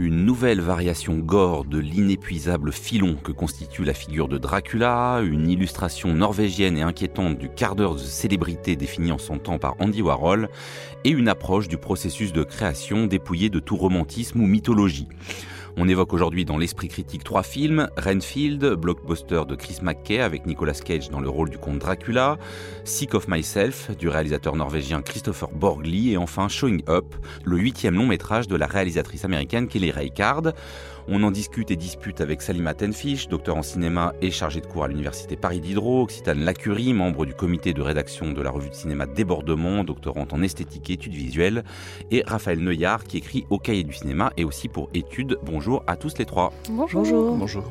Une nouvelle variation gore de l'inépuisable filon que constitue la figure de Dracula, une illustration norvégienne et inquiétante du quart d'heure de célébrité défini en son temps par Andy Warhol, et une approche du processus de création dépouillée de tout romantisme ou mythologie. On évoque aujourd'hui dans l'esprit critique trois films, Renfield, blockbuster de Chris McKay avec Nicolas Cage dans le rôle du comte Dracula, Sick of Myself du réalisateur norvégien Christopher Borgli et enfin Showing Up, le huitième long métrage de la réalisatrice américaine Kelly Reichardt. On en discute et dispute avec Salima Tenfish, docteur en cinéma et chargé de cours à l'université Paris Diderot, Occitane Lacurie, membre du comité de rédaction de la revue de cinéma Débordement, doctorante en esthétique et études visuelles, et Raphaël Neuillard qui écrit au cahier du cinéma et aussi pour études. Bonjour à tous les trois. Bonjour. Bonjour.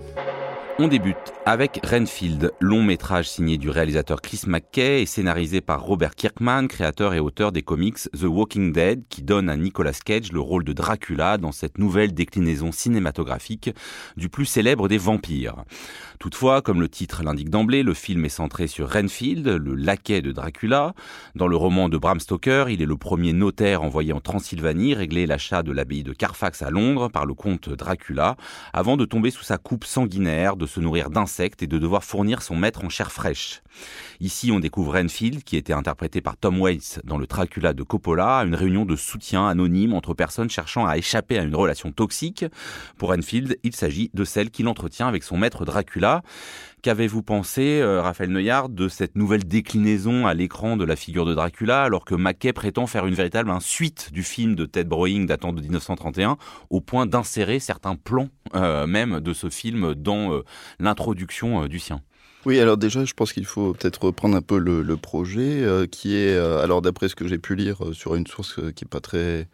On débute avec Renfield, long métrage signé du réalisateur Chris McKay et scénarisé par Robert Kirkman, créateur et auteur des comics The Walking Dead, qui donne à Nicolas Cage le rôle de Dracula dans cette nouvelle déclinaison cinématographique du plus célèbre des vampires. Toutefois, comme le titre l'indique d'emblée, le film est centré sur Renfield, le laquais de Dracula. Dans le roman de Bram Stoker, il est le premier notaire envoyé en Transylvanie régler l'achat de l'abbaye de Carfax à Londres par le comte Dracula, avant de tomber sous sa coupe sanguinaire, de se nourrir d'insectes et de devoir fournir son maître en chair fraîche. Ici, on découvre Renfield, qui était interprété par Tom Waits dans le Dracula de Coppola, une réunion de soutien anonyme entre personnes cherchant à échapper à une relation toxique. Pour Renfield, il s'agit de celle qu'il entretient avec son maître Dracula. Qu'avez-vous pensé, euh, Raphaël Neuillard, de cette nouvelle déclinaison à l'écran de la figure de Dracula, alors que Mackay prétend faire une véritable suite du film de Ted Browning datant de 1931, au point d'insérer certains plans euh, même de ce film dans euh, l'introduction du sien? Oui, alors déjà, je pense qu'il faut peut-être reprendre un peu le, projet, qui est, alors d'après ce que j'ai pu lire sur une source qui n'est pas très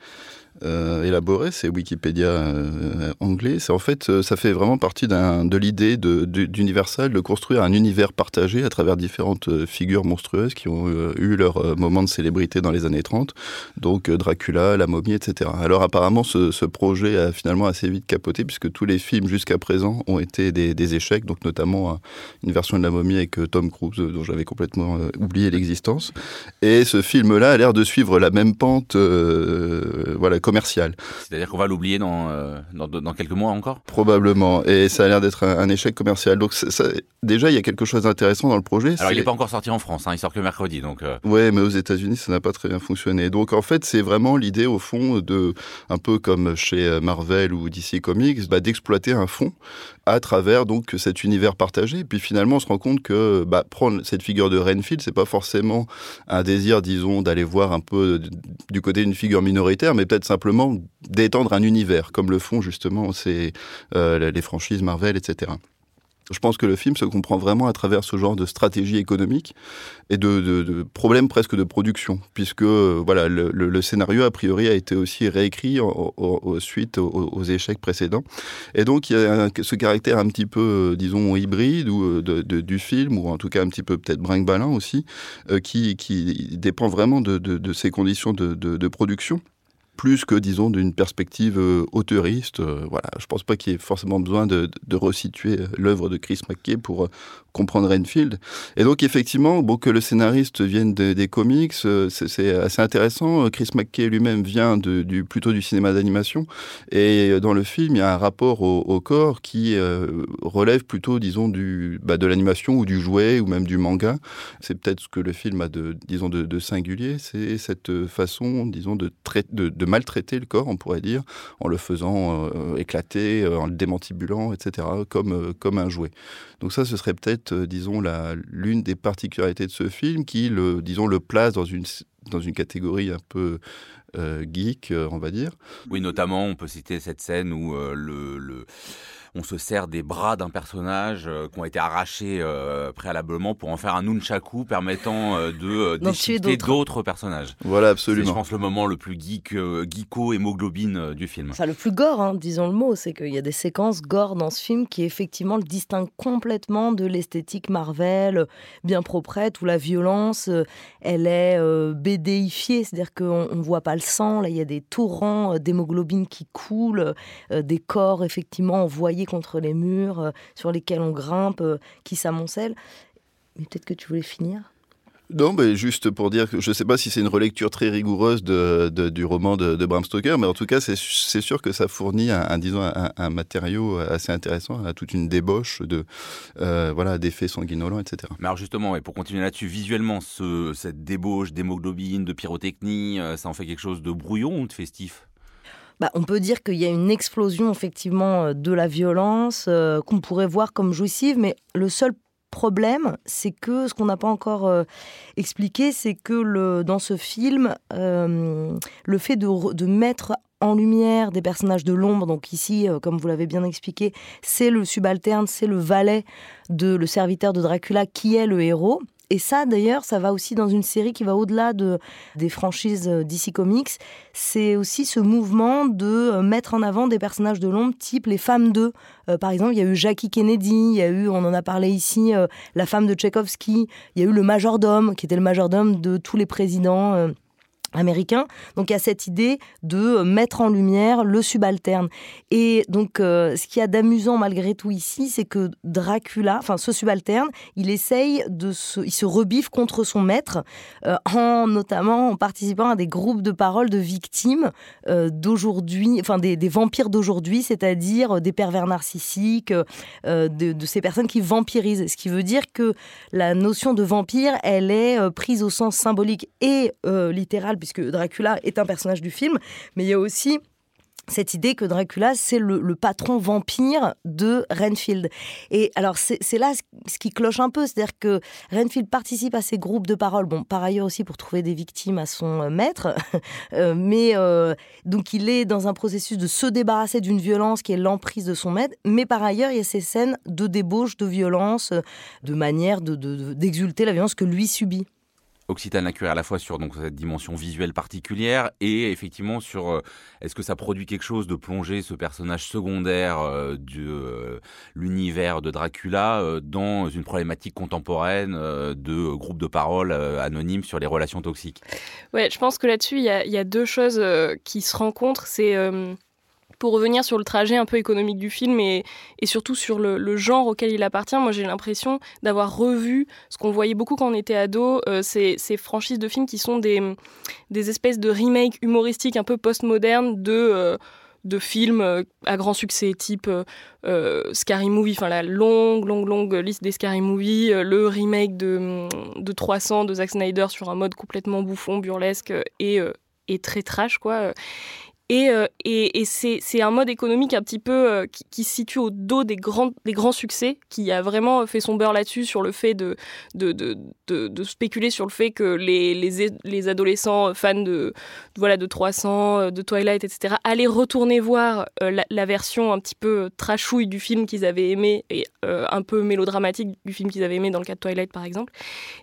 euh, élaboré, c'est Wikipédia euh, anglais. C'est en fait, euh, ça fait vraiment partie de l'idée d'Universal de, de, construire un univers partagé à travers différentes figures monstrueuses qui ont eu leur moment de célébrité dans les années 30, donc Dracula, la momie, etc. Alors apparemment, ce, projet a finalement assez vite capoté puisque tous les films jusqu'à présent ont été des, échecs, donc notamment une version de la momie avec Tom Cruise dont j'avais complètement oublié l'existence. Et ce film-là a l'air de suivre la même pente, voilà commercial. C'est-à-dire qu'on va l'oublier dans, euh, dans, quelques mois encore? Probablement. Et ça a l'air d'être un, échec commercial. Donc déjà, il y a quelque chose d'intéressant dans le projet. Alors il n'est pas encore sorti en France, hein, il sort que mercredi. Donc, euh... Ouais, mais aux États-Unis, ça n'a pas très bien fonctionné. Donc en fait, c'est vraiment l'idée au fond de, un peu comme chez Marvel ou DC Comics, bah, d'exploiter un fond à travers donc cet univers partagé. Et puis finalement, on se rend compte que bah, prendre cette figure de Renfield, c'est pas forcément un désir, disons, d'aller voir un peu du côté d'une figure minoritaire, mais peut-être simplement d'étendre un univers, comme le font justement ces, euh, les franchises Marvel, etc. Je pense que le film se comprend vraiment à travers ce genre de stratégie économique et de, problèmes presque de production, puisque voilà le, scénario a priori a été aussi réécrit suite aux, échecs précédents, et donc il y a ce caractère un petit peu disons hybride ou du film ou en tout cas un petit peu peut-être brinque aussi, euh, qui, qui dépend vraiment de, ces conditions de production plus que, disons, d'une perspective euh, auteuriste. Euh, voilà, je pense pas qu'il y ait forcément besoin de, de resituer euh, l'œuvre de Chris McKay pour comprendre Renfield. Et donc, effectivement, bon, que le scénariste vienne des comics, c'est assez intéressant. Chris McKay lui-même vient du, plutôt du cinéma d'animation. Et dans le film, il y a un rapport au, corps qui relève plutôt, disons, du, bah, de l'animation ou du jouet ou même du manga. C'est peut-être ce que le film a de, disons, de, singulier. C'est cette façon, disons, de, maltraiter le corps, on pourrait dire, en le faisant euh, éclater, euh, en le démantibulant, etc., comme, euh, comme un jouet. Donc ça, ce serait peut-être, disons, l'une des particularités de ce film qui, le, disons, le place dans une, dans une catégorie un peu geek, on va dire. Oui, notamment, on peut citer cette scène où le on se sert des bras d'un personnage qui ont été arrachés préalablement pour en faire un nunchaku permettant de déchiqueter d'autres personnages. Voilà, absolument. C'est, je pense, le moment le plus geek, geeko, hémoglobine du film. Enfin, le plus gore, hein, disons le mot, c'est qu'il y a des séquences gore dans ce film qui effectivement le distinguent complètement de l'esthétique Marvel, bien proprette, où la violence, elle est bédéifiée, c'est-à-dire qu'on ne voit pas le sang, là il y a des torrents d'hémoglobine qui coulent, des corps effectivement envoyés contre les murs sur lesquels on grimpe, qui s'amoncellent. Mais peut-être que tu voulais finir? Non, mais juste pour dire que je ne sais pas si c'est une relecture très rigoureuse de, du roman de, Bram Stoker, mais en tout cas, c'est sûr que ça fournit un, disons, un, matériau assez intéressant, à toute une débauche de euh, voilà d'effets sanguinolents, etc. Mais alors justement, et pour continuer là-dessus, visuellement, ce, cette débauche d'hémoglobine, de pyrotechnie, euh, ça en fait quelque chose de brouillon ou de festif? Bah, on peut dire qu'il y a une explosion effectivement euh, de la violence qu'on pourrait voir comme jouissive, mais le seul problème, c'est que ce qu'on n'a pas encore euh, expliqué, c'est que dans ce film, euh, le fait de, mettre en lumière des personnages de l'ombre, donc ici, euh, comme vous l'avez bien expliqué, c'est le subalterne, c'est le valet de le serviteur de Dracula qui est le héros. Et ça, d'ailleurs, ça va aussi dans une série qui va au-delà de, des franchises euh, DC Comics. C'est aussi ce mouvement de euh, mettre en avant des personnages de l'ombre, type les femmes d'eux. Euh, par exemple, il y a eu Jackie Kennedy, il y a eu, on en a parlé ici, la femme de Tchaïkovski, il y a eu le majordome, qui était le majordome de tous les présidents américain. Donc il y a cette idée de euh, mettre en lumière le subalterne. Et donc euh, ce qu'il y a d'amusant malgré tout ici, c'est que Dracula, enfin ce subalterne, il essaye de se, il se rebiffe contre son maître, euh, en notamment en participant à des groupes de parole de victimes d'aujourd'hui, enfin des, vampires d'aujourd'hui, c'est-à-dire des pervers narcissiques, de, de, ces personnes qui vampirisent. Ce qui veut dire que la notion de vampire, elle est prise au sens symbolique et littéral puisque Dracula est un personnage du film, mais il y a aussi cette idée que Dracula, c'est le, patron vampire de Renfield. Et alors, c'est là ce qui cloche un peu, c'est-à-dire que Renfield participe à ces groupes de parole, bon, par ailleurs aussi pour trouver des victimes à son euh, maître, euh, mais euh, donc il est dans un processus de se débarrasser d'une violence qui est l'emprise de son maître, mais par ailleurs, il y a ces scènes de débauche, de violence, de manière d'exulter de, la violence que lui subit. Occitane Accuré à la fois sur donc cette dimension visuelle particulière et effectivement sur euh, est-ce que ça produit quelque chose de plonger ce personnage secondaire euh, de euh, l'univers de Dracula dans une problématique contemporaine de groupe de parole anonyme sur les relations toxiques? Ouais, je pense que là-dessus il y, y, a deux choses qui se rencontrent, c'est pour revenir sur le trajet un peu économique du film et, surtout sur le, genre auquel il appartient, moi j'ai l'impression d'avoir revu ce qu'on voyait beaucoup quand on était ado, euh, ces, franchises de films qui sont des, espèces de remakes humoristiques un peu post-modernes de, euh, de films euh, à grand succès, type Scary Movie, enfin la longue, longue, longue liste des Scary Movie, le remake de, de 300 de Zack Snyder sur un mode complètement bouffon, burlesque et, et très trash, quoi. Euh, et, et, c'est un mode économique un petit peu euh, qui, se situe au dos des grands, des grands succès, qui a vraiment fait son beurre là-dessus, sur le fait de de, de, de, spéculer sur le fait que les, les, les adolescents fans de, voilà, de 300, euh, de Twilight, etc., allaient retourner voir la, version un petit peu trashouille du film qu'ils avaient aimé, et un peu mélodramatique du film qu'ils avaient aimé dans le cas de Twilight, par exemple.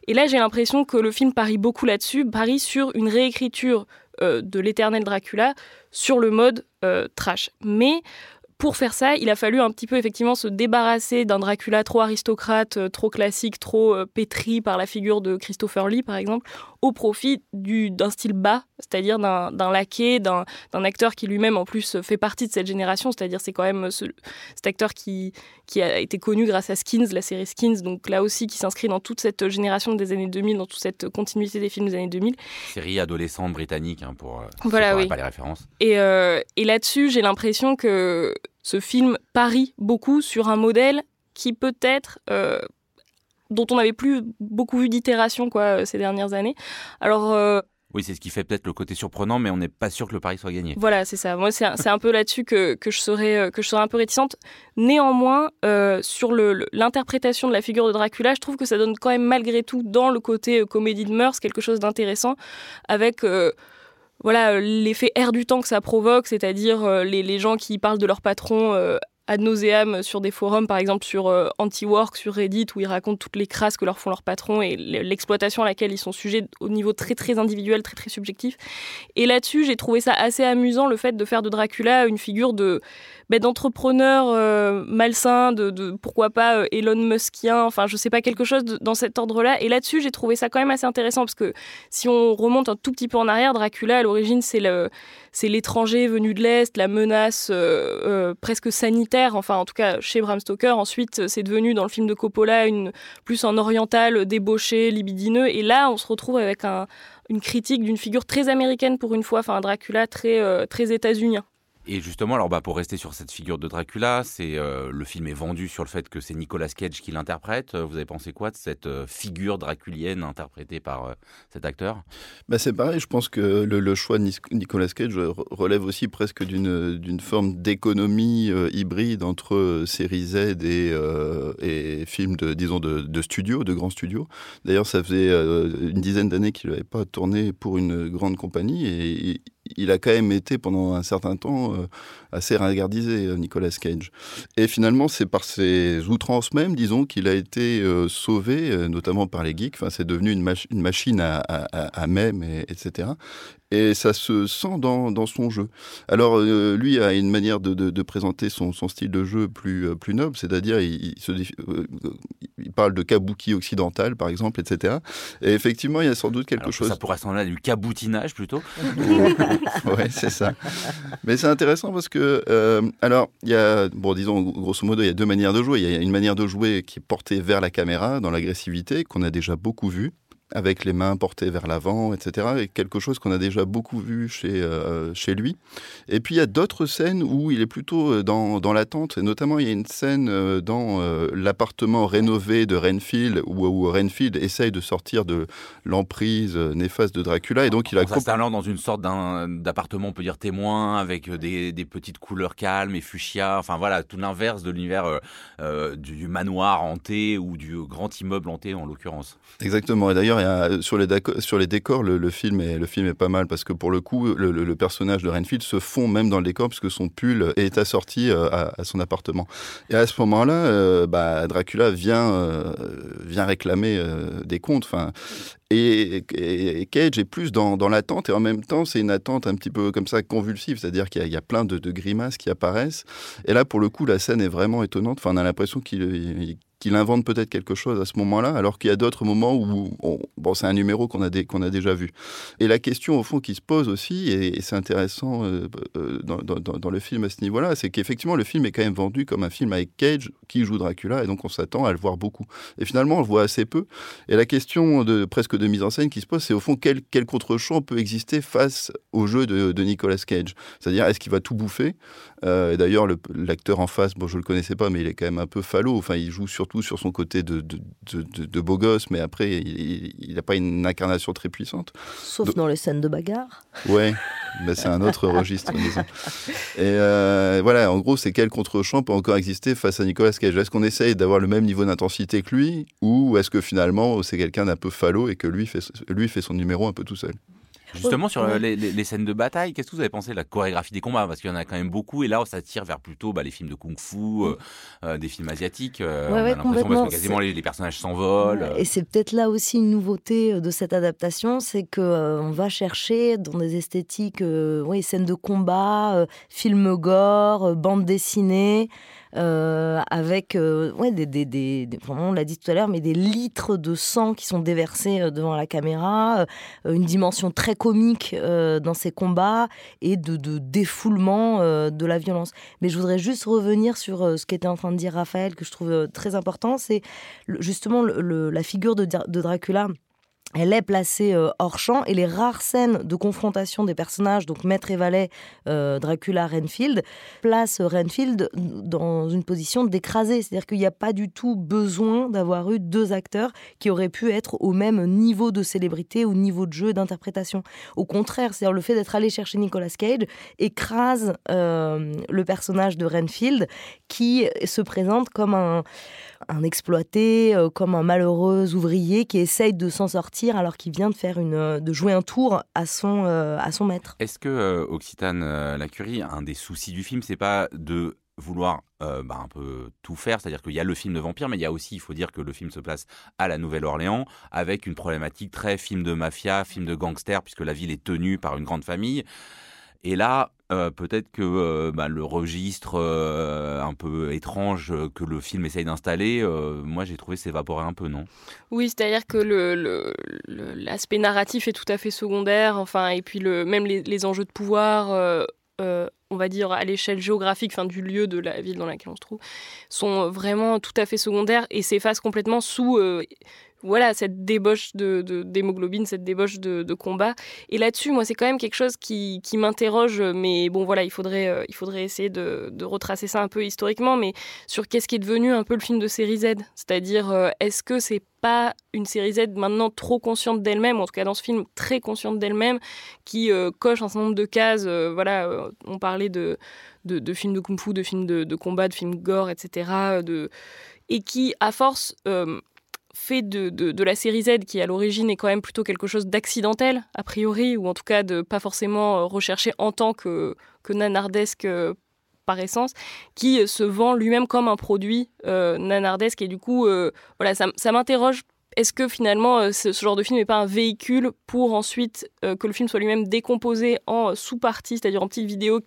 Et là, j'ai l'impression que le film parie beaucoup là-dessus, parie sur une réécriture euh, de l'éternel Dracula sur le mode euh, trash. Mais pour faire ça, il a fallu un petit peu effectivement se débarrasser d'un Dracula trop aristocrate, euh, trop classique, trop pétri par la figure de Christopher Lee par exemple, au profit d'un style bas, c'est-à-dire d'un laquais, d'un acteur qui lui-même en plus fait partie de cette génération, c'est-à-dire c'est quand même ce, cet acteur qui, qui a été connu grâce à Skins, la série Skins, donc là aussi qui s'inscrit dans toute cette génération des années 2000, dans toute cette continuité des films des années 2000. Série adolescente britannique hein, pour, euh, voilà, oui. pas les références. Et, et là-dessus, j'ai l'impression que ce film parie beaucoup sur un modèle qui peut-être euh, dont on n'avait plus beaucoup vu d'itération quoi euh, ces dernières années. Alors euh, oui, c'est ce qui fait peut-être le côté surprenant, mais on n'est pas sûr que le pari soit gagné. Voilà, c'est ça. Moi, c'est un, peu là-dessus que, que, je serais, que je serais un peu réticente. Néanmoins, sur l'interprétation de la figure de Dracula, je trouve que ça donne quand même malgré tout, dans le côté comédie de mœurs, quelque chose d'intéressant, avec voilà l'effet air du temps que ça provoque, c'est-à-dire euh, les, les, gens qui parlent de leur patron euh, ad nauseam sur des forums, par exemple sur Anti-Work, sur Reddit, où ils racontent toutes les crasses que leur font leurs patrons et l'exploitation à laquelle ils sont sujets au niveau très très individuel, très très subjectif. Et là-dessus, j'ai trouvé ça assez amusant le fait de faire de Dracula une figure de ben, d'entrepreneur euh, malsain, de, pourquoi pas euh, Elon Muskien, enfin je sais pas quelque chose dans cet ordre-là. Et là-dessus, j'ai trouvé ça quand même assez intéressant parce que si on remonte un tout petit peu en arrière, Dracula à l'origine c'est le c'est l'étranger venu de l'est, la menace euh, presque sanitaire, enfin en tout cas chez Bram Stoker. Ensuite, c'est devenu dans le film de Coppola plus un oriental débauché, libidineux. Et là, on se retrouve avec un, une critique d'une figure très américaine pour une fois, enfin un Dracula très très états-unien. Et justement, alors bah, pour rester sur cette figure de Dracula, c'est euh, le film est vendu sur le fait que c'est Nicolas Cage qui l'interprète. Vous avez pensé quoi de cette euh, figure draculienne interprétée par euh, cet acteur? Bah, C'est pareil, je pense que le, choix de Nicolas Cage relève aussi presque d'une forme d'économie hybride entre série Z et, et films de, disons, de, de studio, de grands studios. D'ailleurs, ça faisait une dizaine d'années qu'il n'avait pas tourné pour une grande compagnie et il a quand même été pendant un certain temps euh, assez ringardisé, euh, Nicolas Cage. Et finalement, c'est par ses outrances même, disons, qu'il a été euh, sauvé, notamment par les geeks. Enfin, c'est devenu une, machine à, à, mèmes, etc et ça se sent dans, dans son jeu. Alors euh, lui a une manière de, de, présenter son, son, style de jeu plus, euh, plus noble, c'est-à-dire il, se, euh, il parle de kabuki occidental par exemple, etc. Et effectivement il y a sans doute quelque chose... Ça pourrait ressembler à du caboutinage plutôt Ouais c'est ça. Mais c'est intéressant parce que, alors il y a, bon disons grosso modo il y a deux manières de jouer. Il y a une manière de jouer qui est portée vers la caméra dans l'agressivité qu'on a déjà beaucoup vu avec les mains portées vers l'avant, etc. Et quelque chose qu'on a déjà beaucoup vu chez, euh, chez lui. Et puis il y a d'autres scènes où il est plutôt euh, dans, dans l'attente. Et notamment, il y a une scène euh, dans l'appartement rénové de Renfield où, où, Renfield essaye de sortir de l'emprise néfaste de Dracula. Et donc il a s'installant dans une sorte d'appartement, on peut dire témoin, avec des, des, petites couleurs calmes et fuchsia. Enfin voilà, tout l'inverse de l'univers du manoir hanté ou du grand immeuble hanté en l'occurrence. Exactement. Et d'ailleurs, sur les, sur les décors, le, film est, le film est pas mal parce que pour le coup, le, personnage de Renfield se fond même dans le décor puisque son pull est assorti euh, à, son appartement. Et à ce moment-là, euh, bah, Dracula vient, euh, vient réclamer des comptes. Et, Cage est plus dans, l'attente et en même temps c'est une attente un petit peu comme ça convulsive, c'est-à-dire qu'il y, a plein de, de, grimaces qui apparaissent. Et là pour le coup la scène est vraiment étonnante. Enfin on a l'impression qu'il qu'il invente peut-être quelque chose à ce moment-là, alors qu'il y a d'autres moments où, bon, c'est un numéro qu'on a, déjà vu. Et la question, au fond, qui se pose aussi, et, c'est intéressant euh, euh, dans, dans, le film à ce niveau-là, c'est qu'effectivement, le film est quand même vendu comme un film avec Cage qui joue Dracula, et donc on s'attend à le voir beaucoup. Et finalement, on le voit assez peu. Et la question de, presque de mise en scène qui se pose, c'est au fond, quel, quel contre-champ peut exister face au jeu de, de Nicolas Cage? C'est-à-dire, est-ce qu'il va tout bouffer? Euh, D'ailleurs, l'acteur en face, bon, je le connaissais pas, mais il est quand même un peu falot. Enfin, il joue sur sur son côté de, de, beau gosse, mais après, il n'a pas une incarnation très puissante. Sauf dans les scènes de bagarre. Ouais, mais c'est un autre registre, disons. Et euh, voilà, en gros, c'est quel contre-champ peut encore exister face à Nicolas Cage? Est-ce qu'on essaye d'avoir le même niveau d'intensité que lui, ou est-ce que finalement, c'est quelqu'un d'un peu falot et que lui fait, lui fait son numéro un peu tout seul? Justement, sur les, scènes de bataille, qu'est-ce que vous avez pensé de la chorégraphie des combats? Parce qu'il y en a quand même beaucoup, et là, ça tire vers plutôt bah, les films de kung-fu, euh, euh, des films asiatiques. Euh, on a l'impression parce que quasiment les, personnages s'envolent. et c'est peut-être là aussi une nouveauté de cette adaptation, c'est qu'on on va chercher dans des esthétiques, oui, scènes de combat, films gore, bande dessinée. Euh, avec euh, ouais, des, des, des, on l'a dit tout à l'heure, mais des litres de sang qui sont déversés euh, devant la caméra, une dimension très comique dans ces combats et de, de défoulement de la violence. Mais je voudrais juste revenir sur ce qu'était en train de dire Raphaël, que je trouve très important, c'est justement la figure de, de Dracula elle est placée euh, hors champ et les rares scènes de confrontation des personnages, donc Maître et Valet, euh, Dracula, Renfield, placent Renfield dans une position d'écraser. C'est-à-dire qu'il n'y a pas du tout besoin d'avoir eu deux acteurs qui auraient pu être au même niveau de célébrité, au niveau de jeu, d'interprétation. Au contraire, c'est-à-dire le fait d'être allé chercher Nicolas Cage écrase euh, le personnage de Renfield qui se présente comme un un exploité, euh, comme un malheureux ouvrier qui essaye de s'en sortir alors qu'il vient de faire une, euh, de jouer un tour à son, euh, à son maître. Est-ce que Occitane Lacurie, un des soucis du film, c'est pas de vouloir bah, un peu tout faire? C'est-à-dire qu'il y a le film de vampire, mais il y a aussi, il faut dire que le film se place à la Nouvelle-Orléans, avec une problématique très film de mafia, film de gangster, puisque la ville est tenue par une grande famille. Et là, euh, peut-être que euh, bah, le registre euh, un peu étrange que le film essaye d'installer, moi j'ai trouvé s'évaporer un peu, non? Oui, c'est-à-dire que l'aspect narratif est tout à fait secondaire, enfin, et puis même les, les enjeux de pouvoir on va dire, à l'échelle géographique, enfin, du lieu de la ville dans laquelle on se trouve, sont vraiment tout à fait secondaires et s'effacent complètement sous voilà, cette débauche d'hémoglobine, de, cette débauche de, combat. Et là-dessus, moi, c'est quand même quelque chose qui, m'interroge, mais bon, voilà, il faudrait, euh, il faudrait essayer de, retracer ça un peu historiquement, mais sur qu'est-ce qui est devenu un peu le film de série Z? C'est-à-dire, euh, est-ce que c'est pas une série Z maintenant trop consciente d'elle-même, en tout cas dans ce film très consciente d'elle-même, qui euh, coche un certain nombre de cases. voilà, on parlait de, de, films de kung-fu, de films de, combat, de films gore, etc. De, et qui, à force, fait de, la série Z, qui à l'origine est quand même plutôt quelque chose d'accidentel, a priori, ou en tout cas de pas forcément euh, recherché en tant que, que nanardesque euh, par essence, qui euh, se vend lui-même comme un produit nanardesque. Et du coup, voilà, ça, ça m'interroge. Est-ce que finalement ce, genre de film n'est pas un véhicule pour ensuite que le film soit lui-même décomposé en sous-parties, c'est-à-dire en petites vidéos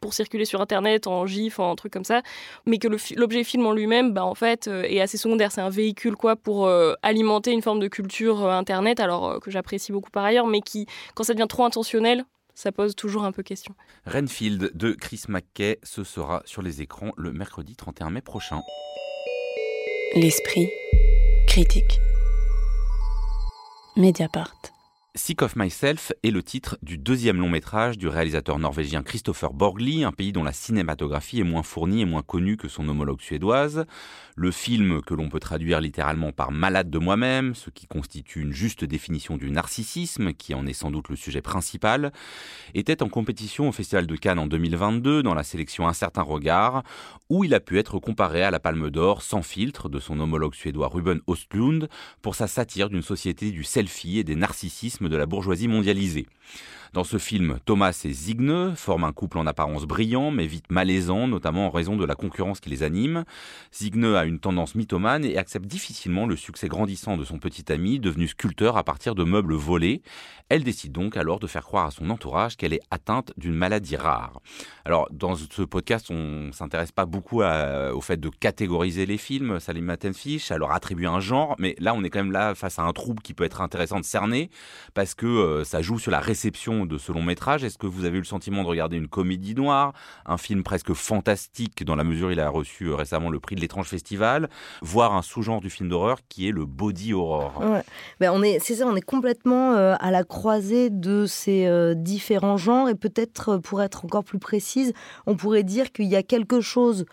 pour circuler sur Internet, en GIF, en truc comme ça, mais que l'objet film en lui-même, bah, en fait, euh, est assez secondaire. C'est un véhicule quoi pour euh, alimenter une forme de culture euh, Internet, alors que j'apprécie beaucoup par ailleurs, mais qui, quand ça devient trop intentionnel, ça pose toujours un peu question. Renfield de Chris McKay, ce sera sur les écrans le mercredi 31 mai prochain. L'esprit critique. Mediapart. Sick of Myself est le titre du deuxième long métrage du réalisateur norvégien Christopher Borgli, un pays dont la cinématographie est moins fournie et moins connue que son homologue suédoise. Le film, que l'on peut traduire littéralement par Malade de moi-même, ce qui constitue une juste définition du narcissisme, qui en est sans doute le sujet principal, était en compétition au Festival de Cannes en 2022 dans la sélection Un certain regard, où il a pu être comparé à la Palme d'Or sans filtre de son homologue suédois Ruben Ostlund pour sa satire d'une société du selfie et des narcissismes de la bourgeoisie mondialisée. Dans ce film, Thomas et Zigne forment un couple en apparence brillant, mais vite malaisant, notamment en raison de la concurrence qui les anime. Zigne a une tendance mythomane et accepte difficilement le succès grandissant de son petit ami, devenu sculpteur à partir de meubles volés. Elle décide donc alors de faire croire à son entourage qu'elle est atteinte d'une maladie rare. Alors, dans ce podcast, on s'intéresse pas beaucoup au fait de catégoriser les films, Salim Matenfish, à leur attribuer un genre, mais là, on est quand même là face à un trouble qui peut être intéressant de cerner, parce que euh, ça joue sur la réception de ce long métrage. Est-ce que vous avez eu le sentiment de regarder une comédie noire, un film presque fantastique dans la mesure où il a reçu euh, récemment le prix de l'étrange festival, voire un sous-genre du film d'horreur qui est le body horror? Ben on est, c'est ça, on est complètement euh, à la croisée de ces euh, différents genres et peut-être pour être encore plus précise, on pourrait dire qu'il y a quelque chose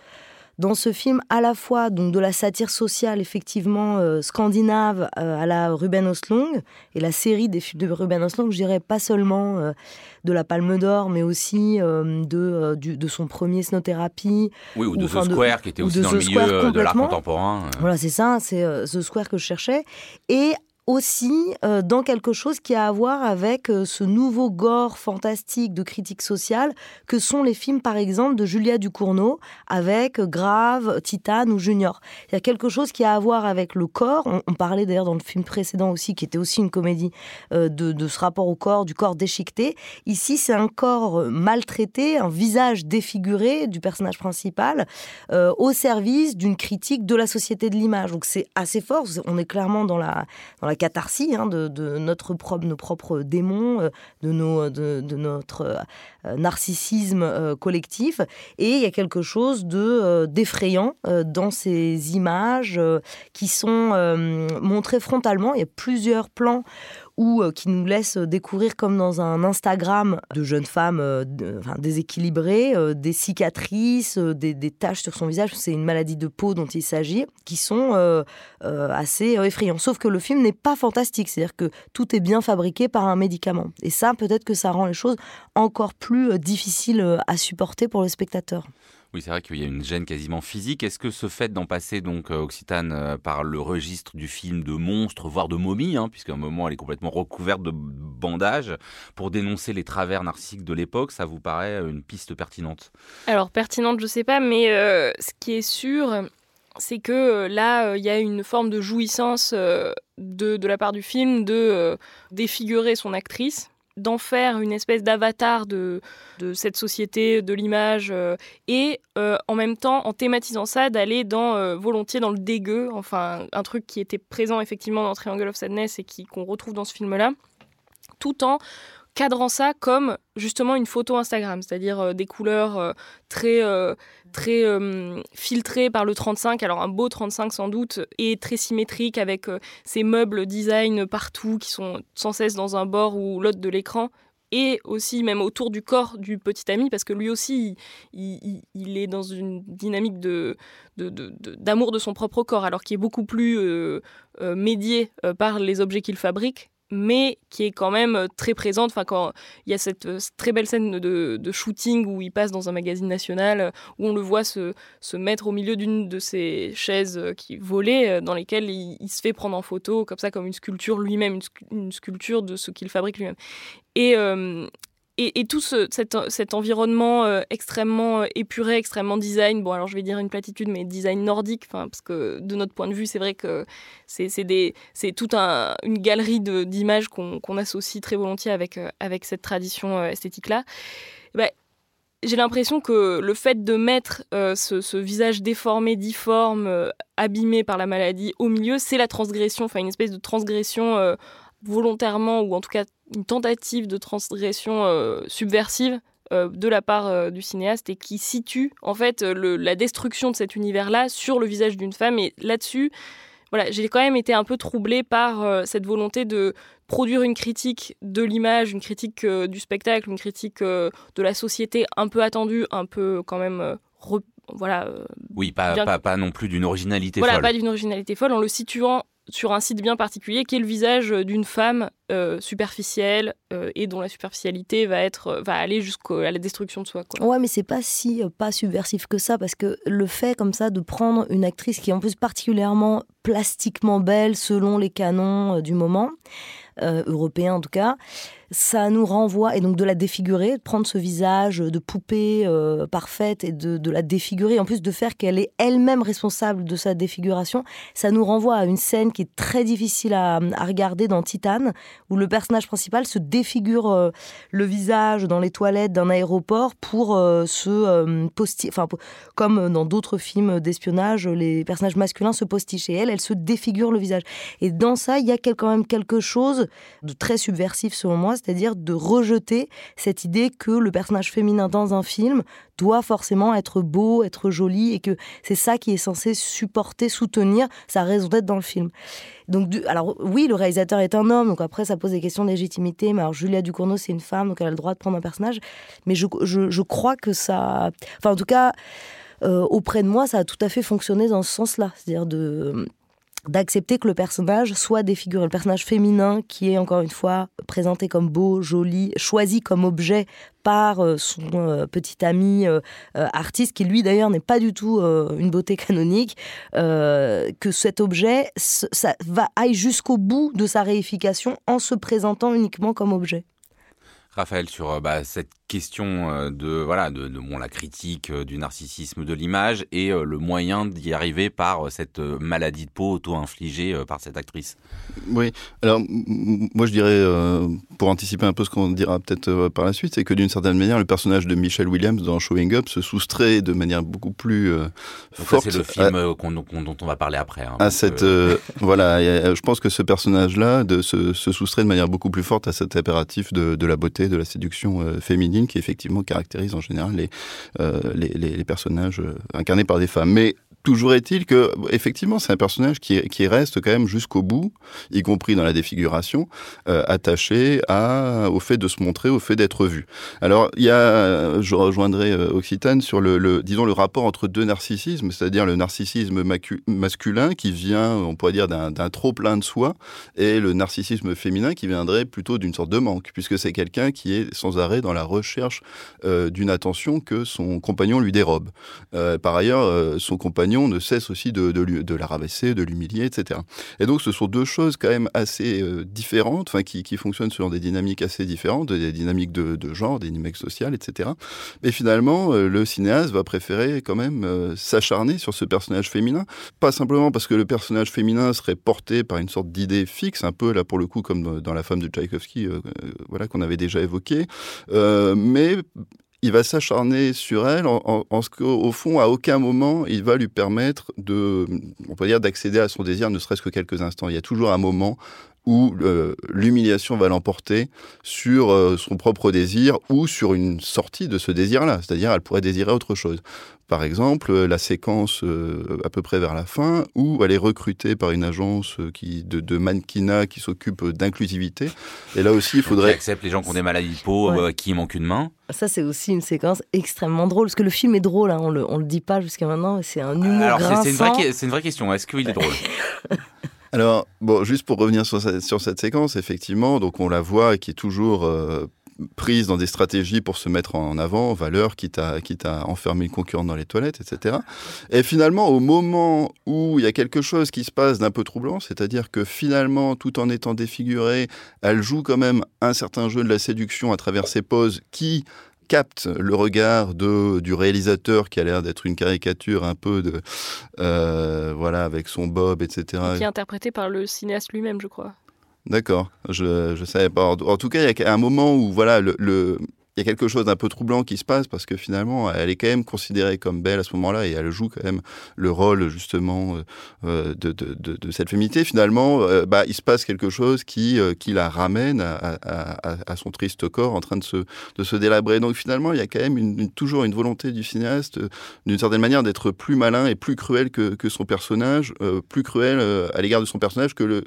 dans ce film à la fois donc de la satire sociale effectivement euh, scandinave euh, à la Ruben Östlund et la série des films de Ruben Östlund, je dirais pas seulement euh, de la Palme d'Or, mais aussi de, de son premier Snow Therapy. Oui, ou, de The Square, qui était aussi dans le milieu de l'art contemporain. Voilà, c'est ça, c'est The Square que je cherchais. Et aussi euh, dans quelque chose qui a à voir avec euh, ce nouveau gore fantastique de critique sociale que sont les films par exemple de Julia Ducournau avec Grave, Titane ou Junior. Il y a quelque chose qui a à voir avec le corps. On, parlait d'ailleurs dans le film précédent aussi, qui était aussi une comédie euh, de, de, ce rapport au corps, du corps déchiqueté. Ici, c'est un corps maltraité, un visage défiguré du personnage principal au service d'une critique de la société de l'image. Donc c'est assez fort. On est clairement dans la, dans la catharsis hein, de, notre propre, nos propres démons, euh, de, nos, de, notre euh, narcissisme euh, collectif. Et il y a quelque chose de d'effrayant dans ces images qui sont montrées frontalement. Il y a plusieurs plans ou euh, qui nous laisse découvrir comme dans un Instagram de jeunes femmes euh, déséquilibrées, euh, des cicatrices, des, taches sur son visage, c'est une maladie de peau dont il s'agit, qui sont assez effrayants. Sauf que le film n'est pas fantastique, c'est-à-dire que tout est bien fabriqué par un médicament. Et ça, peut-être que ça rend les choses encore plus difficiles à supporter pour le spectateur. Oui, c'est vrai qu'il y a une gêne quasiment physique. Est-ce que ce fait d'en passer donc euh, Occitane euh, par le registre du film de monstre, voire de momie, hein, puisqu'à un moment elle est complètement recouverte de bandages, pour dénoncer les travers narcissiques de l'époque, ça vous paraît une piste pertinente? Alors pertinente, je sais pas, mais euh, ce qui est sûr, c'est que là, il y a une forme de jouissance de, la part du film de défigurer son actrice d'en faire une espèce d'avatar de, cette société, de l'image, euh, et euh, en même temps, en thématisant ça, d'aller dans euh, volontiers dans le dégueu, enfin un truc qui était présent effectivement dans Triangle of Sadness et qui qu'on retrouve dans ce film-là, tout en cadrant ça comme justement une photo Instagram, c'est-à-dire euh, des couleurs euh, très, euh, très filtrées par le 35, alors un beau 35 sans doute, et très symétrique avec ces meubles design partout qui sont sans cesse dans un bord ou l'autre de l'écran. Et aussi même autour du corps du petit ami, parce que lui aussi, il, est dans une dynamique de, d'amour de, de, son propre corps, alors qu'il est beaucoup plus médié par les objets qu'il fabrique mais qui est quand même euh, très présente. Enfin, quand il y a cette, euh, très belle scène de, shooting où il passe dans un magazine national, euh, où on le voit se, se mettre au milieu d'une de ces chaises qui volaient, dans lesquelles il, se fait prendre en photo, comme ça, comme une sculpture lui-même, une, sculpture de ce qu'il fabrique lui-même. Et, et, tout cet, environnement euh, extrêmement euh, épuré, extrêmement design, bon alors je vais dire une platitude, mais design nordique, parce que de notre point de vue, c'est vrai que c'est toute un, une galerie d'images qu'on associe très volontiers avec, euh, cette tradition esthétique-là. Bah, j'ai l'impression que le fait de mettre ce, visage déformé, difforme, abîmé par la maladie au milieu, c'est la transgression, enfin une espèce de transgression volontairement ou en tout cas une tentative de transgression euh, subversive euh, de la part euh, du cinéaste et qui situe en fait la destruction de cet univers-là sur le visage d'une femme. Et là-dessus, voilà, j'ai quand même été un peu troublée par cette volonté de produire une critique de l'image, une critique du spectacle, une critique de la société un peu attendue, un peu quand même voilà. oui, pas, pas, pas, non plus d'une originalité folle. Voilà, pas d'une originalité folle, en le situant sur un site bien particulier qui est le visage d'une femme euh, superficielle euh, et dont la superficialité va être euh, va aller jusqu'à la destruction de soi. Quoi. Ouais, mais c'est pas si pas subversif que ça parce que le fait comme ça de prendre une actrice qui est en plus particulièrement plastiquement belle selon les canons du moment européen en tout cas, ça nous renvoie, et donc de la défigurer, de prendre ce visage de poupée euh, parfaite et de, de, la défigurer, en plus de faire qu'elle est elle-même responsable de sa défiguration, ça nous renvoie à une scène qui est très difficile à, à regarder dans Titane, où le personnage principal se défigure euh, le visage dans les toilettes d'un aéroport pour euh, se posticher, enfin, comme dans d'autres films d'espionnage, les personnages masculins se postichent, et elle, elle se défigure le visage. Et dans ça, il y a quand même quelque chose de très subversif selon moi, c'est-à-dire de rejeter cette idée que le personnage féminin dans un film doit forcément être beau, être joli, et que c'est ça qui est censé supporter, soutenir sa raison d'être dans le film. Donc, alors oui, le réalisateur est un homme, donc après ça pose des questions de légitimité, mais alors Julia Ducournau c'est une femme, donc elle a le droit de prendre un personnage, mais je, je, crois que ça... Enfin en tout cas... Euh, auprès de moi, ça a tout à fait fonctionné dans ce sens-là. C'est-à-dire de, d'accepter que le personnage soit défiguré. Le personnage féminin qui est encore une fois présenté comme beau, joli, choisi comme objet par euh, son euh, petit ami euh, artiste, qui lui d'ailleurs n'est pas du tout une beauté canonique, que cet objet ça va aille jusqu'au bout de sa réification en se présentant uniquement comme objet. Raphaël, sur bah, cette question euh, de voilà de, bon la critique euh, du narcissisme de l'image et euh, le moyen d'y arriver par cette maladie de peau auto-infligée par cette actrice. Oui, alors moi je dirais pour anticiper un peu ce qu'on dira peut-être par la suite, c'est que d'une certaine manière le personnage de Michelle Williams dans Showing Up se soustrait de manière beaucoup plus forte. C'est le film dont on va parler après. Hein, à cette voilà, je pense que ce personnage-là se, se, soustrait de manière beaucoup plus forte à cet impératif de, de la beauté, de la séduction féminine qui effectivement caractérise en général les, euh, les, personnages euh, incarnés par des femmes. Mais Toujours est-il que, effectivement, c'est un personnage qui, reste quand même jusqu'au bout, y compris dans la défiguration, euh, attaché au fait de se montrer, au fait d'être vu. Alors, il y a, je rejoindrai euh, Occitane sur le, disons, le rapport entre deux narcissismes, c'est-à-dire le narcissisme masculin qui vient, on pourrait dire, d'un trop plein de soi, et le narcissisme féminin qui viendrait plutôt d'une sorte de manque, puisque c'est quelqu'un qui est sans arrêt dans la recherche euh, d'une attention que son compagnon lui dérobe. Par ailleurs, son compagnon ne cesse aussi de, la rabaisser, de l'humilier, etc. Et donc ce sont deux choses quand même assez euh, différentes, enfin qui, fonctionnent sur des dynamiques assez différentes, des dynamiques de, de genre, des dynamiques sociales, etc. Mais finalement, euh, le cinéaste va préférer quand même euh, s'acharner sur ce personnage féminin, pas simplement parce que le personnage féminin serait porté par une sorte d'idée fixe, un peu là pour le coup comme dans La femme de Tchaïkovski, voilà qu'on avait déjà évoqué, mais il va s'acharner sur elle en, en, ce qu'au fond, à aucun moment, il va lui permettre de, on peut dire, d'accéder à son désir, ne serait-ce que quelques instants. Il y a toujours un moment où euh, l'humiliation va l'emporter sur euh, son propre désir ou sur une sortie de ce désir-là. C'est-à-dire, elle pourrait désirer autre chose. Par exemple, euh, la séquence à peu près vers la fin où elle est recrutée par une agence qui, de, de mannequinat qui s'occupe d'inclusivité. Et là aussi, il faudrait... Qui accepte les gens qui ont des maladies de peau, ouais. qui manquent une main. Ça, c'est aussi une séquence extrêmement drôle, parce que le film est drôle, hein, on le, on le dit pas jusqu'à maintenant, c'est un humour Alors, c'est une, une, vraie question, est-ce qu'il est drôle? Alors, bon, juste pour revenir sur, sur, cette séquence, effectivement, donc on la voit qui est toujours euh, prise dans des stratégies pour se mettre en avant, valeur, quitte à, quitte à enfermer une concurrente dans les toilettes, etc. Et finalement, au moment où il y a quelque chose qui se passe d'un peu troublant, c'est-à-dire que finalement, tout en étant défigurée, elle joue quand même un certain jeu de la séduction à travers ses poses qui capte le regard de, du réalisateur qui a l'air d'être une caricature un peu de euh, voilà avec son bob etc qui est interprété par le cinéaste lui-même je crois. D'accord. Je je savais pas. En tout cas il y a un moment où voilà le, le il y a quelque chose d'un peu troublant qui se passe parce que finalement, elle est quand même considérée comme belle à ce moment-là et elle joue quand même le rôle justement euh, de, de, cette féminité. Finalement, euh, bah, il se passe quelque chose qui, euh, qui la ramène à, son triste corps en train de se, de se délabrer. Donc finalement, il y a quand même toujours une volonté du cinéaste, euh, d'une certaine manière, d'être plus malin et plus cruel que, que son personnage, euh, plus cruel euh, à l'égard de son personnage que le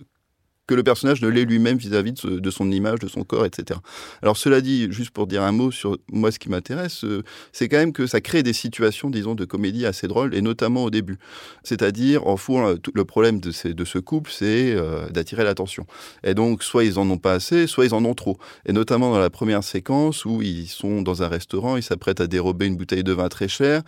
que le personnage ne l'est lui-même vis-à-vis de, son image, de son corps, etc. Alors cela dit, juste pour dire un mot sur moi, ce qui m'intéresse, euh, c'est quand même que ça crée des situations, disons, de comédie assez drôles, et notamment au début. C'est-à-dire, en fond, le problème de ce couple, c'est euh, d'attirer l'attention. Et donc, soit ils en ont pas assez, soit ils en ont trop. Et notamment dans la première séquence où ils sont dans un restaurant, ils s'apprêtent à dérober une bouteille de vin très chère,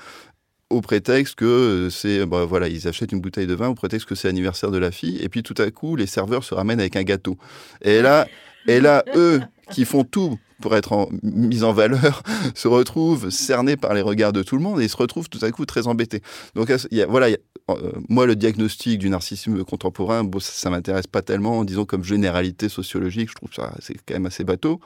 au prétexte que c'est bah, voilà ils achètent une bouteille de vin au prétexte que c'est l'anniversaire de la fille et puis tout à coup les serveurs se ramènent avec un gâteau. Et là et là eux qui font tout pour être en, mis en valeur se retrouvent cernés par les regards de tout le monde et se retrouvent tout à coup très embêtés. Donc y a, voilà y a, euh, moi le diagnostic du narcissisme contemporain bon, ça, ça m'intéresse pas tellement disons comme généralité sociologique je trouve ça c'est quand même assez bateau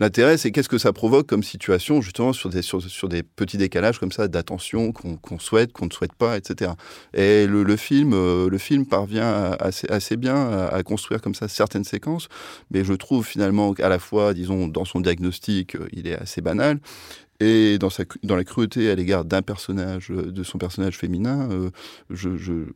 L'intérêt, c'est qu'est-ce que ça provoque comme situation, justement, sur des, sur, des petits décalages comme ça d'attention qu'on qu souhaite, qu'on ne souhaite pas, etc. Et le, film, euh, le film parvient assez, assez bien à, à, construire comme ça certaines séquences, mais je trouve finalement qu'à la fois, disons, dans son diagnostic, euh, il est assez banal, et dans, la cruauté à l'égard d'un personnage, euh, de son personnage féminin, euh, je,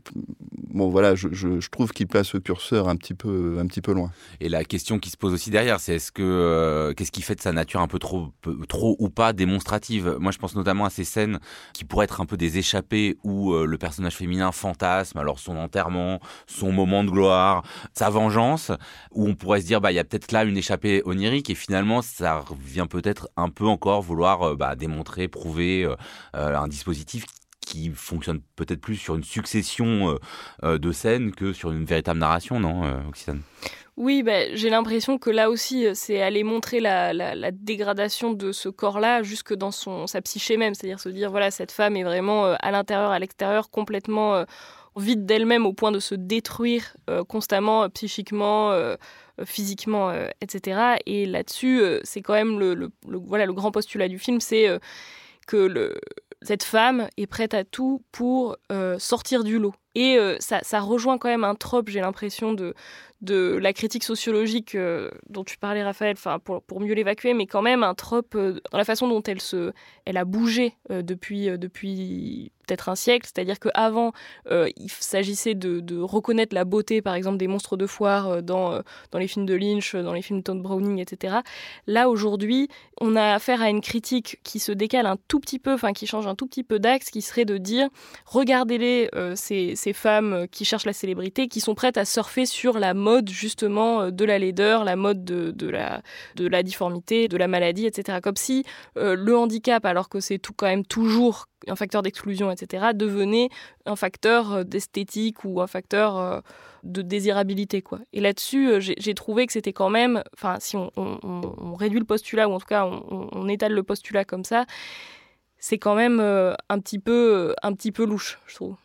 bon voilà, je, trouve qu'il place le curseur un petit peu, un petit peu loin. Et la question qui se pose aussi derrière, c'est est-ce que euh, qu'est-ce qui fait de sa nature un peu trop, trop ou pas démonstrative? Moi, je pense notamment à ces scènes qui pourraient être un peu des échappées où le personnage féminin fantasme, alors son enterrement, son moment de gloire, sa vengeance, où on pourrait se dire bah il y a peut-être là une échappée onirique et finalement ça revient peut-être un peu encore vouloir euh, bah, démontrer, prouver euh, un dispositif qui fonctionne peut-être plus sur une succession euh, euh, de scènes que sur une véritable narration, non, euh, Occitane oui, bah, j'ai l'impression que là aussi, c'est aller montrer la, dégradation de ce corps-là jusque dans son, sa psyché même. C'est-à-dire se dire, voilà, cette femme est vraiment à l'intérieur, à l'extérieur, complètement euh, vide d'elle-même au point de se détruire euh, constamment, psychiquement, euh, physiquement, etc. Et là-dessus, c'est quand même le, voilà, le grand postulat du film, c'est que cette femme est prête à tout pour euh, sortir du lot. Et euh, ça, ça, rejoint quand même un trope, j'ai l'impression, de, de la critique sociologique dont tu parlais, Raphaël, pour, pour mieux l'évacuer, mais quand même un trope dans la façon dont elle se, elle a bougé depuis depuis peut-être un siècle, c'est-à-dire qu'avant, euh, il s'agissait de, reconnaître la beauté, par exemple, des monstres de foire euh, dans, euh, dans les films de Lynch, dans les films de Todd Browning, etc. Là, aujourd'hui, on a affaire à une critique qui se décale un tout petit peu, enfin, qui change un tout petit peu d'axe, qui serait de dire, regardez-les, ces, ces, femmes qui cherchent la célébrité, qui sont prêtes à surfer sur la mode, justement, de la laideur, la mode de, de, la, de la difformité, de la maladie, etc. Comme si le handicap, alors que c'est tout quand même toujours un facteur d'exclusion, etc., devenait un facteur euh, d'esthétique ou un facteur euh, de désirabilité. Quoi. Et là-dessus, euh, j'ai trouvé que c'était quand même, enfin, si on, réduit le postulat, ou en tout cas on, étale le postulat comme ça, c'est quand même un, petit peu, un petit peu louche, je trouve.